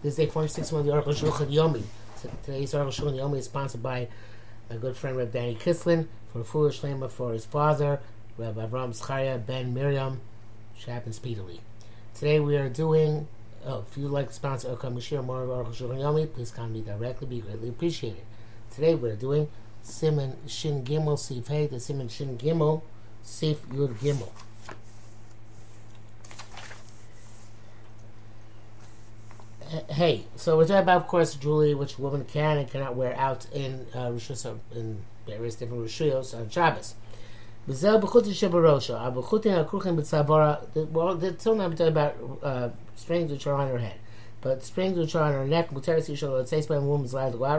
This is day 46 of the Aruch Shulchan Yomi. Today's Aruch Shulchan Yomi is sponsored by my good friend Reb Danny Kislin for foolish Shlema for his father, Reb Avram Zcharia ben Miriam, should happen speedily. Today we are doing, oh, if you'd like to sponsor Okam Mashir more of Aruch Shulchan Yomi, please contact me directly, be greatly appreciated. Today we're doing Simon Shin Gimel Sif Hey, the Simon Shin Gimel Sif Yud Gimel. Hey, so we're talking about, of course, jewelry which women can and cannot wear out in uh, Rishus, in various different Rishuyos on Shabbos. B'zel b'chutin shebarosha, b'tzavara. Well, I'm talking about uh, strings which are on her head. But strings which are on her neck, a to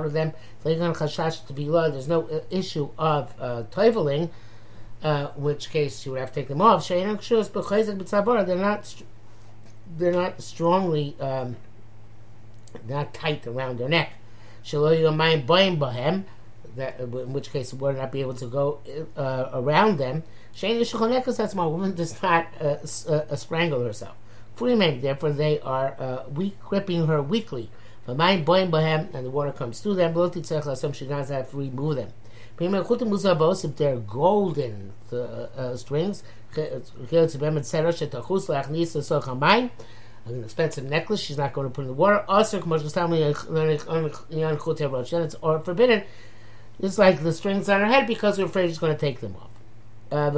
with them. To be law, there's no uh, issue of uh, toiveling, uh, which case she would have to take them off. They're not, they're not strongly, um, not tight around her neck. that in which case would not be able to go uh, around them. That's my woman does not uh, uh, strangle herself. Freeman, therefore, they are uh, weak, gripping her weakly. Mind bahem, and the water comes through them. She does have to remove them. If they're golden the, uh, strings, an expensive necklace she's not going to put in the water. Also, it's or forbidden. It's like the strings on her head because we're afraid she's going to take them off. Uh,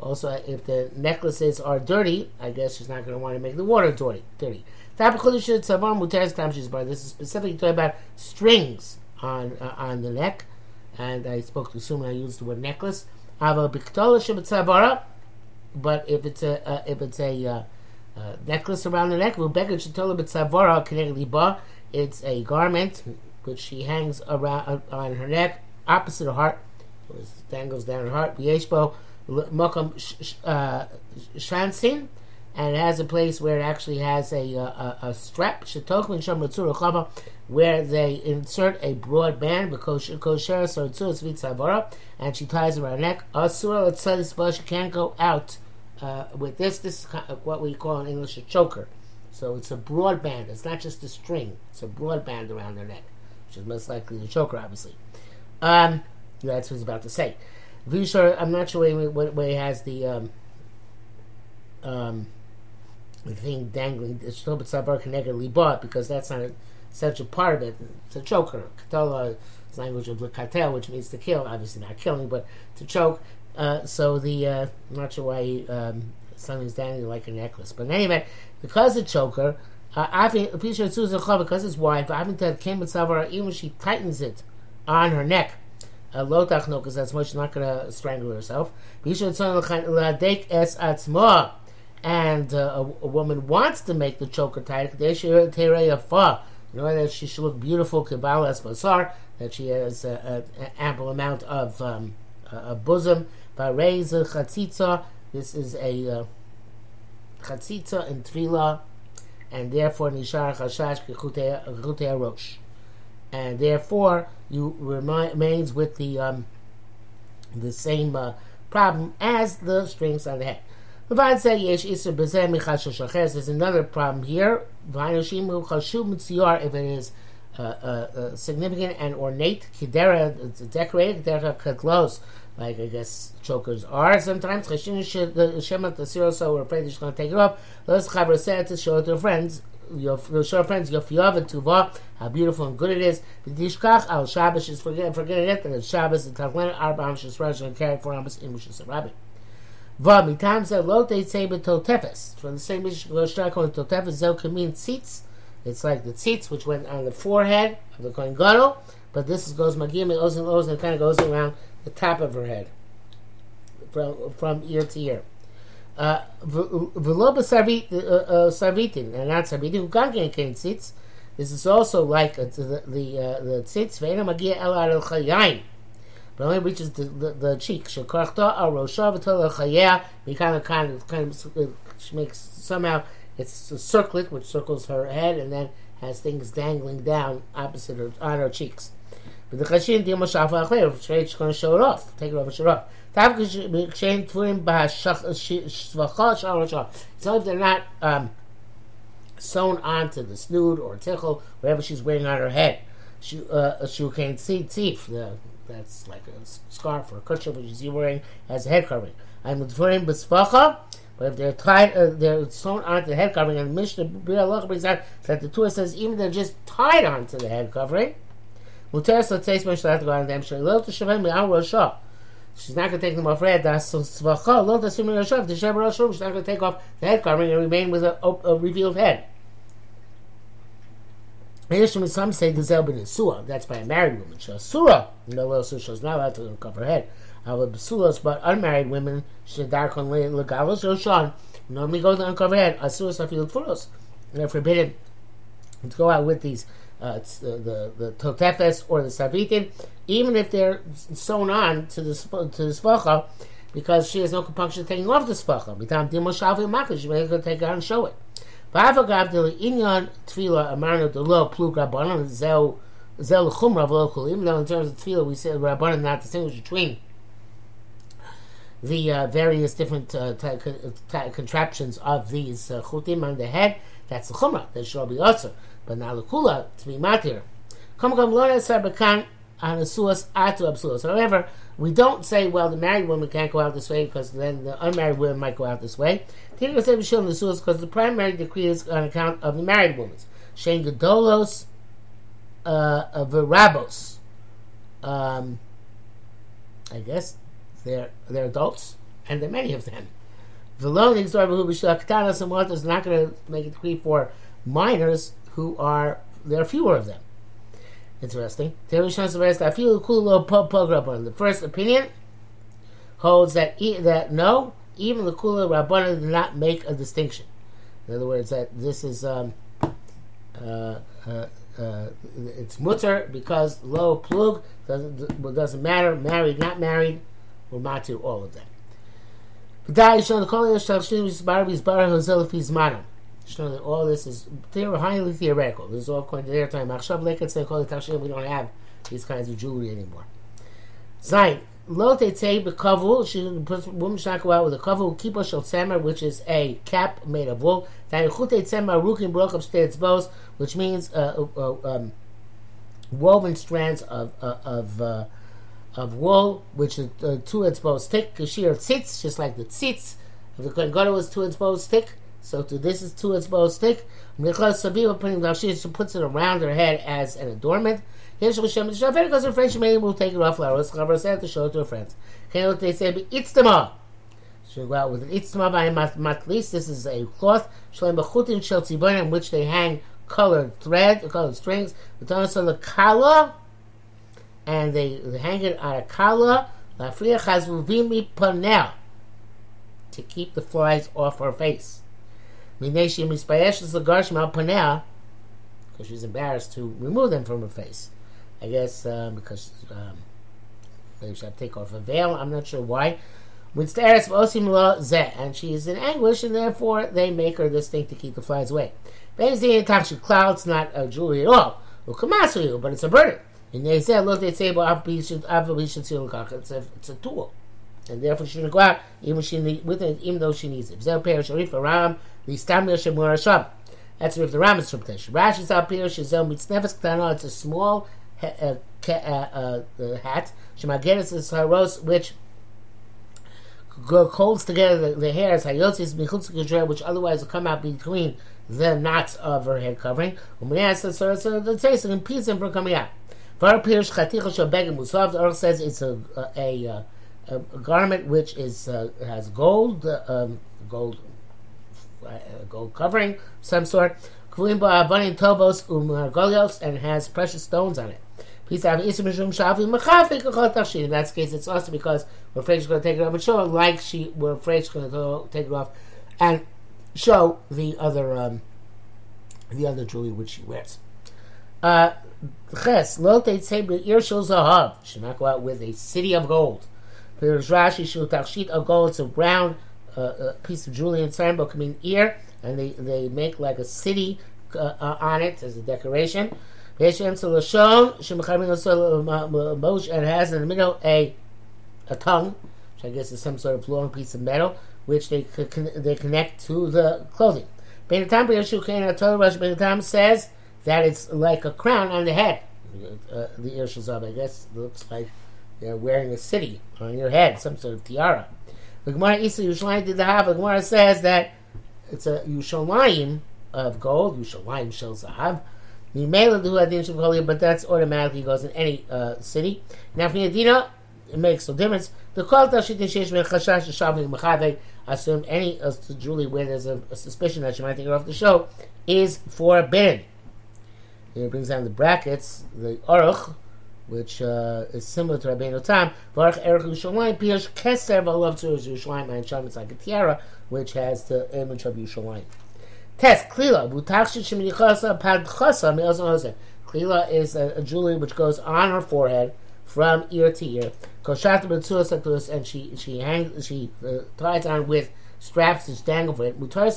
also, if the necklaces are dirty, I guess she's not going to want to make the water dirty. Dirty. This is specifically talking about strings on uh, on the neck, and I spoke to Suma. I used the word necklace but if it's a uh, if it's a uh, uh, necklace around the neck, it's a garment which she hangs around uh, on her neck, opposite her heart, it dangles down her heart. Yeshbo makam shansin, and it has a place where it actually has a a, a strap where they insert a broad band because and she ties it around her neck. Asura she can't go out uh, with this, this is what we call in English a choker. So it's a broad band. It's not just a string. It's a broad band around their neck, which is most likely the choker, obviously. Um, that's what he's about to say. Vishar, I'm not sure what way has the um, um, the thing dangling. It's still but sabar negatively bought because that's not a, a part of it. It's a choker. Katala is language of lekatel, which means to kill. Obviously not killing, but to choke. Uh, so the uh, I'm not sure why um, something's dangling like a necklace, but anyway, because the choker, uh, because his wife, Avinted came with Savara, even she tightens it on her neck. Uh, Lo tachno, because that's why she's not going to strangle herself. And uh, a, a, woman wants to make the choker tight. In order that she should look beautiful, kibbalah as basar, that she has an ample amount of um, a bosom. Vareza chatzitza. This is a uh, chatzitza in tvila, and therefore nishar chashash kechutei rosh, and therefore you remains with the um, the same uh, problem as the strings on the head. There's another problem here. If it is uh, uh, uh, significant and ornate, kidera, decorated, kidera kadlos, like I guess chokers are sometimes. The Shema so we're afraid she's going to take it off. Let's Chaber said to show it to friends. Your, show friends your fiyav and tuva, how beautiful and good it is. B'dishkach al Shabbos is forget forgetting it that Shabbos the Tachlen arba amishes rosh and carry four amos in Mishas Rabbi. Va mitam ze lo they say betotefes. From the same mission lo shtar called totefes zel mean tzitz. It's like the tzitz which went on the forehead of the Kohen Gadol, but this goes magim and ozen ozen kind of goes around the top of her head, from from ear to ear. Uh, V'lo b'sarvitin, and not sarvitin, who gangen kain tzitz. This is also like uh, the the uh, the tzitz ve'ena magia el al chayayin. But only reaches the, the, the cheek. Shekarchta al rosha v'tel chayah. We kind of kind of kind of uh, makes somehow it's a circlet which circles her head and then has things dangling down opposite her on her cheeks. But the chashin dim shafa achler, she's going to show it off, take it off and show it off. Tav kshen tfurim b'hashvacha shal shal. So if they're not um, sewn onto the snood or tichel, whatever she's wearing on her head, she uh, she can't see teeth. That's like a scarf or a kerchief which she's wearing as a head covering. I'm tfurim b'svacha. But if they're tied, uh, they're sewn onto the head covering, and the Mishnah brings out that the Torah says even they're just tied onto the head covering. Muteres l'tzeis Mishnah to go on them. Shalil to shavim mi'al roshah. She's not going to take them off red. That's so. Lo roshah. She's not going to take off the head covering and remain with a, a revealed head. Some say the zel ben That's by a married woman. Shasura. No, little she's not allowed to cover her head. Our basulas, but unmarried women should dark on legalos or shan normally go to uncover head. Asuras afilut furos. They're forbidden to go out with these uh, the the totefes or the savitin, even if they're sewn on to the to the svacha, because she has no compunction taking off the svacha. Mitam dimo shavu makas, she may take it out and show it. V'avagav de inyan tefila amarno de lo plug rabbanon zel zel chumra v'lo Even though in terms of tefila we said rabbanon not distinguish between the uh, various different uh, t- t- contraptions of these uh, chutim on the head. That's the chumrah. Should be also, but now the kula to be matir. Come come learn sarbakan on a suas atu absuas. However, we don't say well the married woman can't go out this way because then the unmarried woman might go out this way. Take say the the suas because the primary decree is on account of the married woman's. Shein gedolos uh, verabos. Um, I guess they're they're adults, and there are many of them. The lonely who is not going to make a decree for minors who are there are fewer of them. Interesting. The first opinion holds that that no, even the kula rabbana did not make a distinction. In other words, that this is um, uh, uh, uh, it's mutter because low plug doesn't doesn't matter married not married will matu all of them. All this is highly theoretical. This is all according to their time. We don't have these kinds of jewelry anymore. Zayin. Lo tetzei b'kavu, she woman should not go out with a kavu kippah shel tzemer, which is a cap made of wool. Ta'ichute tzemer up state bows, which means uh, uh, um, woven strands of uh, of uh, of wool, which is uh, two bows thick. Kashir tzitz, just like the tzitz. If the Kohen Gadol was two bows thick, so to this is two bows thick. Michal Sabiva putting she puts it around her head as an adornment. The Shafir because her friends she will take it off flowers. Chavar said to show it to her friends. Can't they say itztama? She'll go out with an itztama by matlis. This is a cloth. Shalem bechutin shel tzibon in which they hang colored thread, colored strings. The the kala and they, hang it on a collar, to keep the flies off her face. Because she's embarrassed to remove them from her face. I guess uh, because um, they should take off a veil. I'm not sure why. And she is in anguish, and therefore they make her this thing to keep the flies away. Cloud's not a jewelry at all. But it's a burden. And they said, look, they say about it's a, it's a tool. And therefore she shouldn't go out even she need, with it, even though she needs it. Zel the. That's if the Ram is interpretation. Rashi's out here, Shazel Mitznefes Ktana, it's a small uh, uh, uh, hat. Shemageres is Haros, which holds together the, the hairs, Hayotsis which otherwise will come out between the knots of her head covering. So, so, so the taste impedes him from coming out. Var Pirish Chaticha Shel Beged Musav. The Earth says it's a a, a, a, garment which is uh, has gold um, gold uh, gold covering some sort. Kvuim Ba'avanim Tovos Umargolios and has precious stones on it. Please have Isim Machafik Tachshin. In that case, it's also because we're afraid she's going to take it off and show, like she we're afraid she's going to take it off and show the other um, the other jewelry which she wears. Uh, Ches, lo teitzei be'ir shel zahav. Should not go out with a city of gold. There's Rashi shel tachshit of gold. It's a brown uh, piece of inside, but come in ear, and they, they make like a city uh, uh, on it as a decoration. Beishem Lashon, Shemacharmin Mosh, and has in the middle a a tongue, which I guess is some sort of long piece of metal, which they they connect to the clothing. Ben Tam says that it's like a crown on the head. Uh, the Ir Shazab, I guess, looks like you're wearing a city on your head, some sort of tiara. The Gemara Isa Yushalayim did the have. The Gemara says that it's a Yushalayim of gold, Yushalayim Shel Zahav. But that's automatically goes in any uh, city. Now, for Yadina, it makes no difference. The call assume any uh, Julie where there's a, a, suspicion that she might take her off the show is forbidden. It brings down the brackets, the Aruch, which uh, is similar to Rabbeinu Tam. Baruch Erech Yerushalayim, Piyosh Keser V'Alav Tzur Yerushalayim, and Sham, it's like a tiara, which has the image of Yerushalayim. Test, Klila, Butachshit Sheminichasa Padchasa Me'ozon Klila is a, a jewelry which goes on her forehead from ear to ear. Koshat B'Tzuas and she, she hangs, she uh, ties on with straps that dangle for it. Mutaris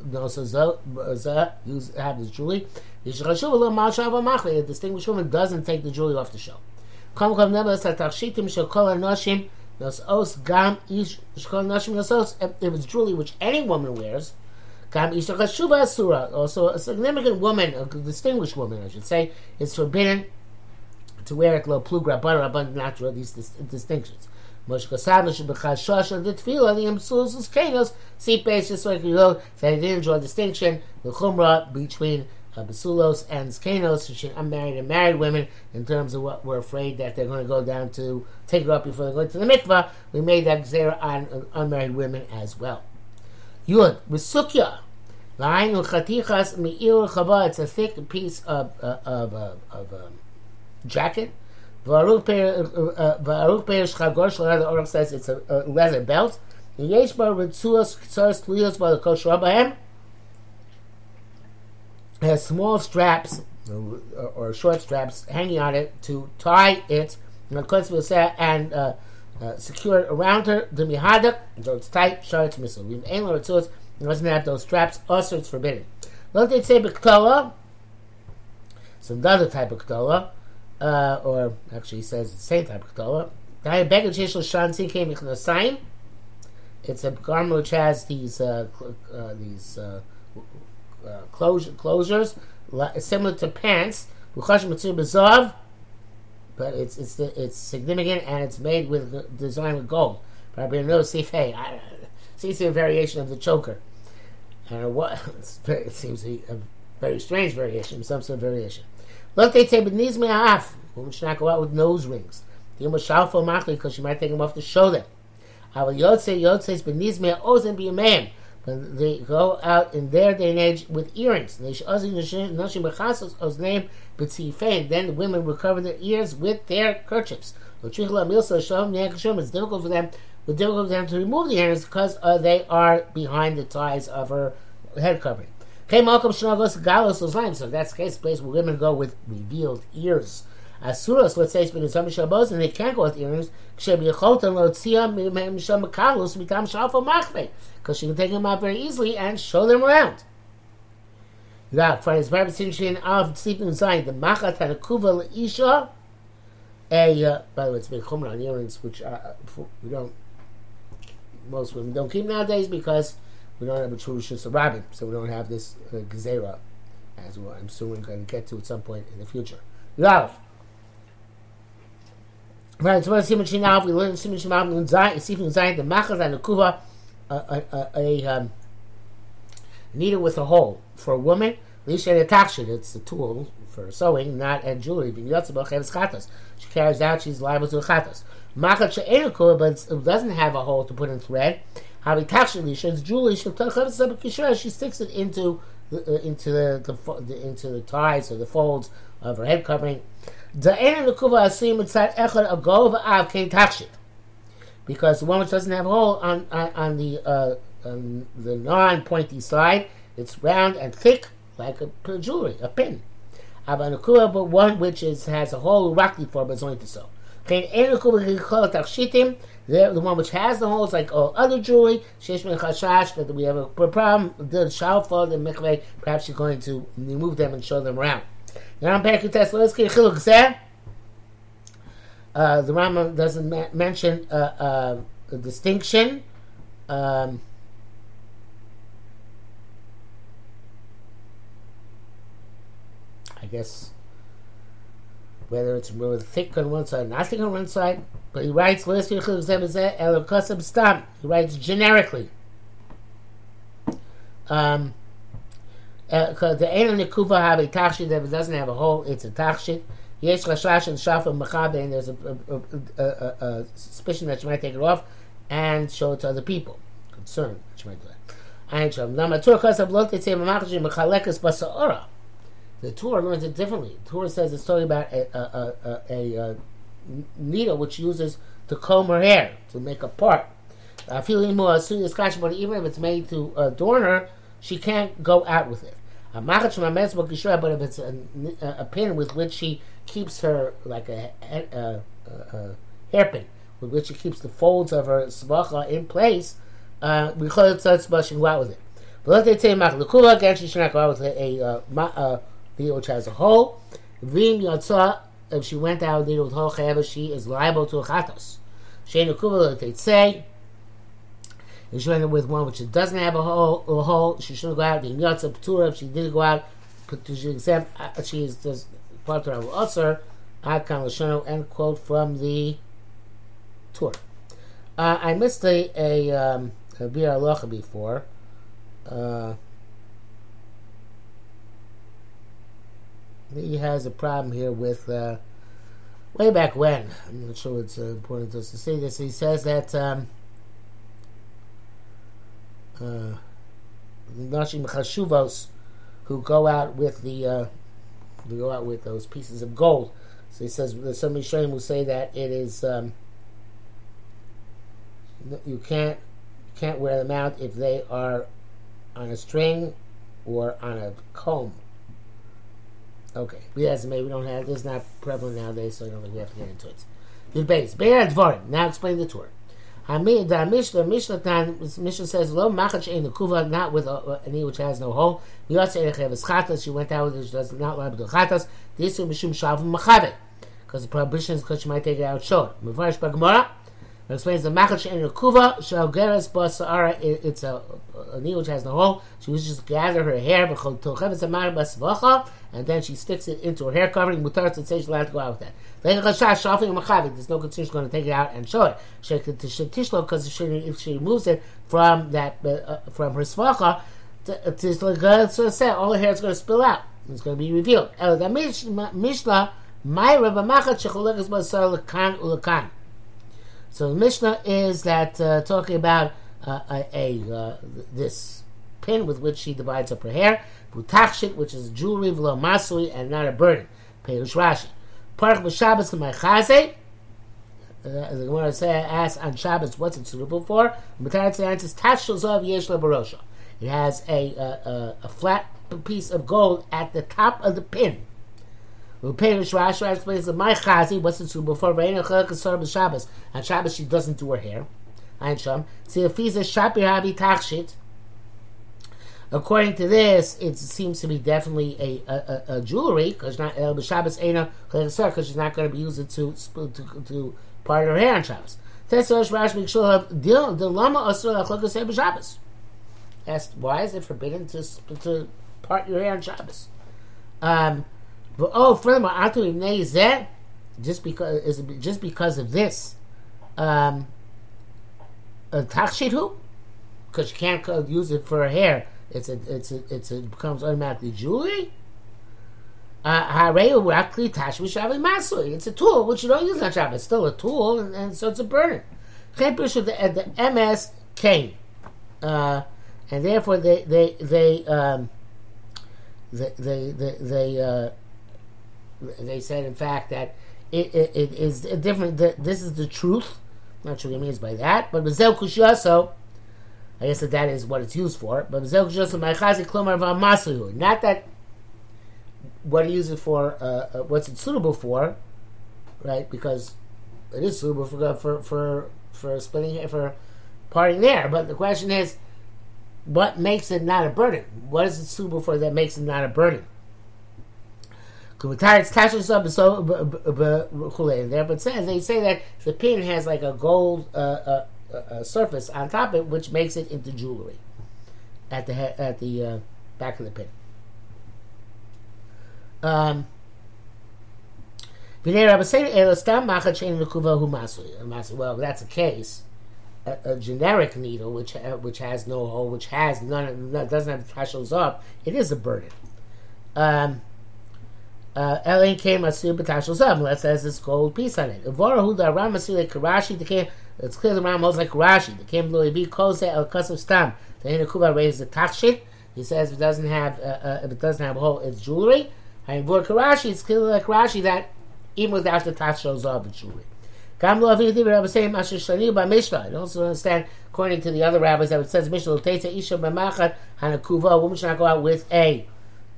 A distinguished woman doesn't take the jewelry off the show. Come never satashitim shokola noshim nos os gam ishola noshim nos os if it's jewelry which any woman wears, also a significant woman, a distinguished woman, I should say, is forbidden to wear it lo plugra bar rabban natural these distinctions. Moshe Kasam Shebechashosh and the Tefillah the Imsus Kanos see just like you know that he didn't draw a distinction the Chumrah between uh, Basulos and which are unmarried and married women, in terms of what we're afraid that they're going to go down to take it up before they go to the mikvah. We made that zera on uh, unmarried women as well. Yud, Besukya, Lain Chatichas Me'il Chaba, it's a thick piece of, uh, of, uh, of um, jacket. V'aruch Peir Shchagor Shlar, the Aruch says it's a, a leather belt. Yesh Bar Ritzuas Ktsaras Tliyos Bar Kol Shrabahem has small straps or short straps hanging on it to tie it and uh, uh, secure it around her. The mihadak, so it's tight, short missile. We ain't it doesn't have those straps. Also, it's forbidden. Don't they say bektola? Some other type of ktola uh, or actually he says the same type of ketola. It's a garment which has these uh, uh, these uh, uh, closure, closures similar to pants. But it's it's it's significant and it's made with design with gold. Probably no sif hey, seems a variation of the choker. And what it seems to be a very strange variation, some sort of variation. Look, they say, "B'niz me'af." Women should not go out with nose rings. The Yom Shalfo Machli, because she might take them off to the shoulder. Our Yotze, Yotze's B'niz me'ozen b'yameim. But they go out in their day and age with earrings. Then the women will cover their ears with their kerchiefs. It's difficult for them. It's difficult for them to remove the earrings because uh, they are behind the ties of her head covering. Malcolm Shnagos Galos Oslam. So that's the case, place where women go with revealed ears. Asuros, let's say, it's been in some Shabbos, and they can't go with earrings, because she can take them out very easily and show them around. Yeah, for his Bible Sinshin of sleeping inside the Machat had a Kuva Isha. A, uh, by the way, it's big Chumrah on earrings, which uh, we don't, most women don't keep nowadays because we don't have a true Shus Rabbin, so we don't have this uh, Gezerah, as well. I'm soon going to get to at some point in the future. Love. Right, so what now. We learn Simon Shemam and Sifim Zayin, the Machaz and the Kuva, a, a, a, um, needle with a hole. For a woman, Lisha Netachshid, it's a tool for sewing, not and jewelry. She carries out, she's liable to a chatas. Machat she'ena kuva, but it doesn't have a hole to put in thread. She sticks it into the, uh, into the, the, into the ties or the folds of her head covering. Because the one which doesn't have a hole on on, on the uh, on the non-pointy side, it's round and thick like a jewelry, a pin. But one which is has a hole rakli for, but it's only to sew. The, the one which has the holes, like all other jewelry, shesh chashash, that we have a problem, the shalfa, the mikveh, perhaps you're going to remove them and show them around. Test. Let's get chiluk uh, the Rambam doesn't ma- mention uh, uh, a distinction. Um, I guess whether it's really thick on one side, not thick on one side. But he writes, He writes generically. Um, uh, the Ein Nekuva a tachshit that doesn't have a hole, it's a tachshit. Yesh Rashash and Shafa Mechabe, and there's a, a, a, a, suspicion that you might take it off and show it to other people. Concern that you might do that. Ein Sham. Namatur Kasav Lotte Tzeh Mamachji Mechalekas Basa'ora. The Torah learns it differently. The Torah says it's talking about a, a, a, a, needle which uses to comb her hair to make a part. But even if it's made to adorn her, she can't go out with it. But if it's a, pin with which she keeps her, like a, hairpin, with which she keeps the folds of her svacha in place, uh, we call it tzatz she can go out with it. But let they say again, she should not go out with a, a, a, needle which has a hole. Vim yatsa, if she went out with needle with hole she is liable to a chatos. Shein ukuva, they'd say, if she went with one which doesn't have a hole, a hole she shouldn't go out. Yatsa ptura, if she did go out, she exempt, uh, she is just part of Usher, Akan Lashano, end quote from the tour. Uh, I missed a, a, um, a Bir before. Uh, he has a problem here with uh, way back when. I'm not sure it's uh, important to us to say this. He says that um, uh, Nashim Chashuvos who go out with the uh, who go out with those pieces of gold. So he says there's some Rishonim who say that it is um, you can't can't wear them out if they are on a string or on a comb. Okay. we Yes, maybe we don't have is not prevalent nowadays, so I don't think we have to get into it. The base. Be'er Dvarim. Now explain the Torah. Hamid, the Mishnah, Mishnah, Tan, Mishnah says, Lo machach ein kuva, not with a, a knee which has no hole. Yotze erech heves chatas, she went out with it, she does not allowed to chatas. This is mishum shavim machave. Because the prohibition is because she might take it out short. Mevarish Bagamora, it explains the machach ein kuva, shal geras basara, it's a, a knee which has no hole. She was just gather her hair, and then she sticks it into her hair covering. Mutar to say she's allowed to go out with that. There's no concern she's going to take it out and show it. Because if she, if she removes it from that uh, uh from her svacha, to say all her hair is going to spill out. It's going to be revealed. Mishnah, Myra b'machat shecholekas basar lekan ulekan. So the Mishnah is that uh, talking about uh, a, a uh, this pin with which she divides up her hair, butachshit, which is jewelry, v'lo masui, and not a burden. Peirush Rashi. Parach b'Shabbos l'maychaze. Uh, the Gemara say asks on Shabbos what's it suitable for. Matarat answers tashel zav yesh. It has a, a, a, flat piece of gold at the top of the pin. Peirush Rashi explains the maychaze what's it suitable for. Reina b'Shabbos. On Shabbos she doesn't do her hair. Ein Sham. See if he's a shapir havi tachshit. According to this, it seems to be definitely a, a, a jewelry because not El Shabbos Ena because she's not going to be used to to, to part her hair on Shabbos. Tesosh Rash Mikshul the Lama Asur Achlokas Shabbos. Asked why is it forbidden to to part your hair on Shabbos? Um, but oh, furthermore, Atu Ibnei just because is just because of this, um, a tachshit because you can't use it for hair it's a, it's a, it's a, it becomes automatically jewelry. Uh, it's a tool which you don't use on Shabbat. It's still a tool, and, and so it's a burden. The, the MS came, uh, and therefore they they they um, they they they they, uh, they said in fact that it, it, it is different. That this is the truth. I'm not sure what he means by that, but Bezel Kushiaso. I guess that that is what it's used for. But Bezel Kushiaso Ma'chazik Klomar V'Amasuhu. Not that what he uses for, uh, uh, what's it suitable for, right? Because it is suitable for for for for splitting for parting there. But the question is, what makes it not a burden? What is it suitable for that makes it not a burden? There, but says they say that the pin has like a gold uh, uh, uh, surface on top of it, which makes it into jewelry at the he- at the uh, back of the pin. Um, well, that's a case. A, a, generic needle, which uh, which has no hole, which has none, doesn't have tashels up, it is a burden. Um, uh, Elaine came asir b'tashel zav. Let's says this gold piece on it. Ivora hu da ram asir like Karashi. The came. It's clear the ram holds like Karashi. The came lo be kose el kasav stam. The Kuba raised the tachshit. He says if it doesn't have uh, uh, if it doesn't have a hole, it's jewelry. And for Karashi, it's clear like Karashi that even without the tachshel zav, it's jewelry. Gam lo avidi Rabbi saying Masher Shani by Mishnah. I also understand, according to the other rabbis, that it says Mishnah teitze isha b'machat hanakuva. A woman should not go out with a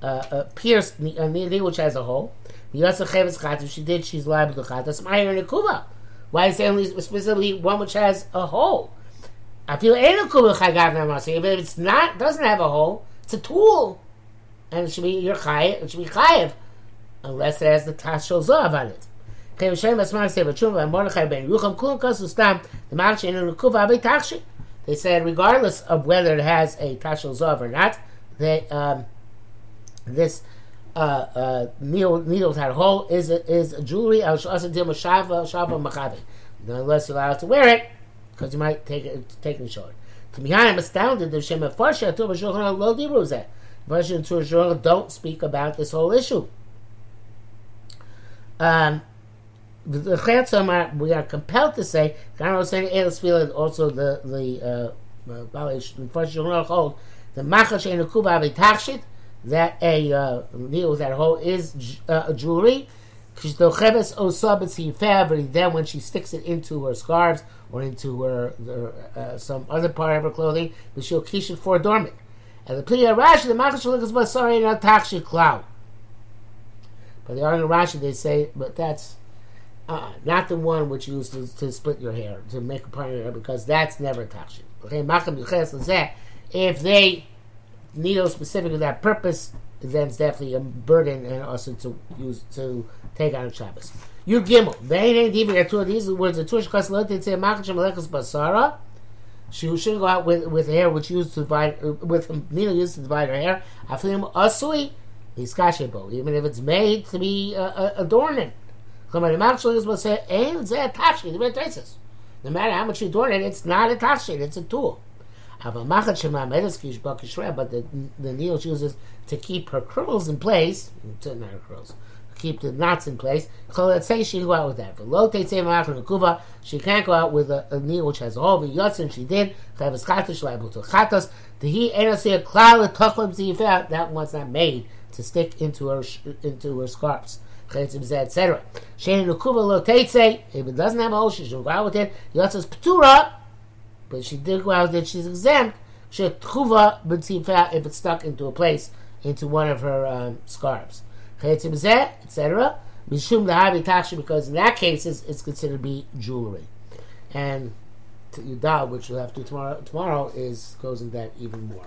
uh, uh, pierced a needle which has a hole. If she did, she's liable to chatas. Ma'ir nekuva. Why is there only specifically one which has a hole? I feel if it's not doesn't have a hole, it's a tool, and it should be your chayiv. It should be chayiv, unless it has the tashel zav on it. They said regardless of whether it has a tashel zav or not, they um, this uh, uh, needle, needles had a hole is is jewelry unless you're allowed to wear it because you might take it take it short. To me, I'm astounded that Shem Farsha to Shulchan Lo Dibru Version to Shulchan don't speak about this whole issue. Um, the we are compelled to say, Gan was saying Elis also the the uh, first Shulchan hold the Machal Shein Kuba Avitachshit that a uh, that hole is uh, jewelry. Then, when she sticks it into her scarves or into her, uh, some other part of her clothing, she'll kish it for adornment. And the Pliya Rashi, the Machashalik is Basari and Takshi cloud. But the Argan Rashi, they say, but that's uh, not the one which you use to, to, split your hair, to make a part of your hair, because that's never Takshi. Okay, Macham Yuches is that. if they needle specific to that purpose, then it's definitely a burden and also to use to take out on Shabbos. Your gimel. They ain't even got These are the words of Tush Kasalot. They say Machashim Alekas Basara. She shouldn't go out with, with hair which used to divide uh, with needle used to divide her hair. Afilim asui iskashebo. Even if it's made to be uh, uh, adorning. No matter how much you adorn it, it's not a tashit, it's a tool. But the, the needle uses to keep her curls in place, not her curls, keep the knots in place. Let's say she go out with that. She can't go out with a, a needle which has all the yotzim. She did. That one's not made to stick into her into her scarves. Etc. If it doesn't have a hole, she should go out with it. Yotzim ptura but she did go out there, she's exempt. She tchuva if it's stuck into a place, into one of her um, scarves. etc. Mishum because in that case it's, it's, considered to be jewelry. And Yudah, which we'll have to tomorrow, tomorrow is goes into that even more.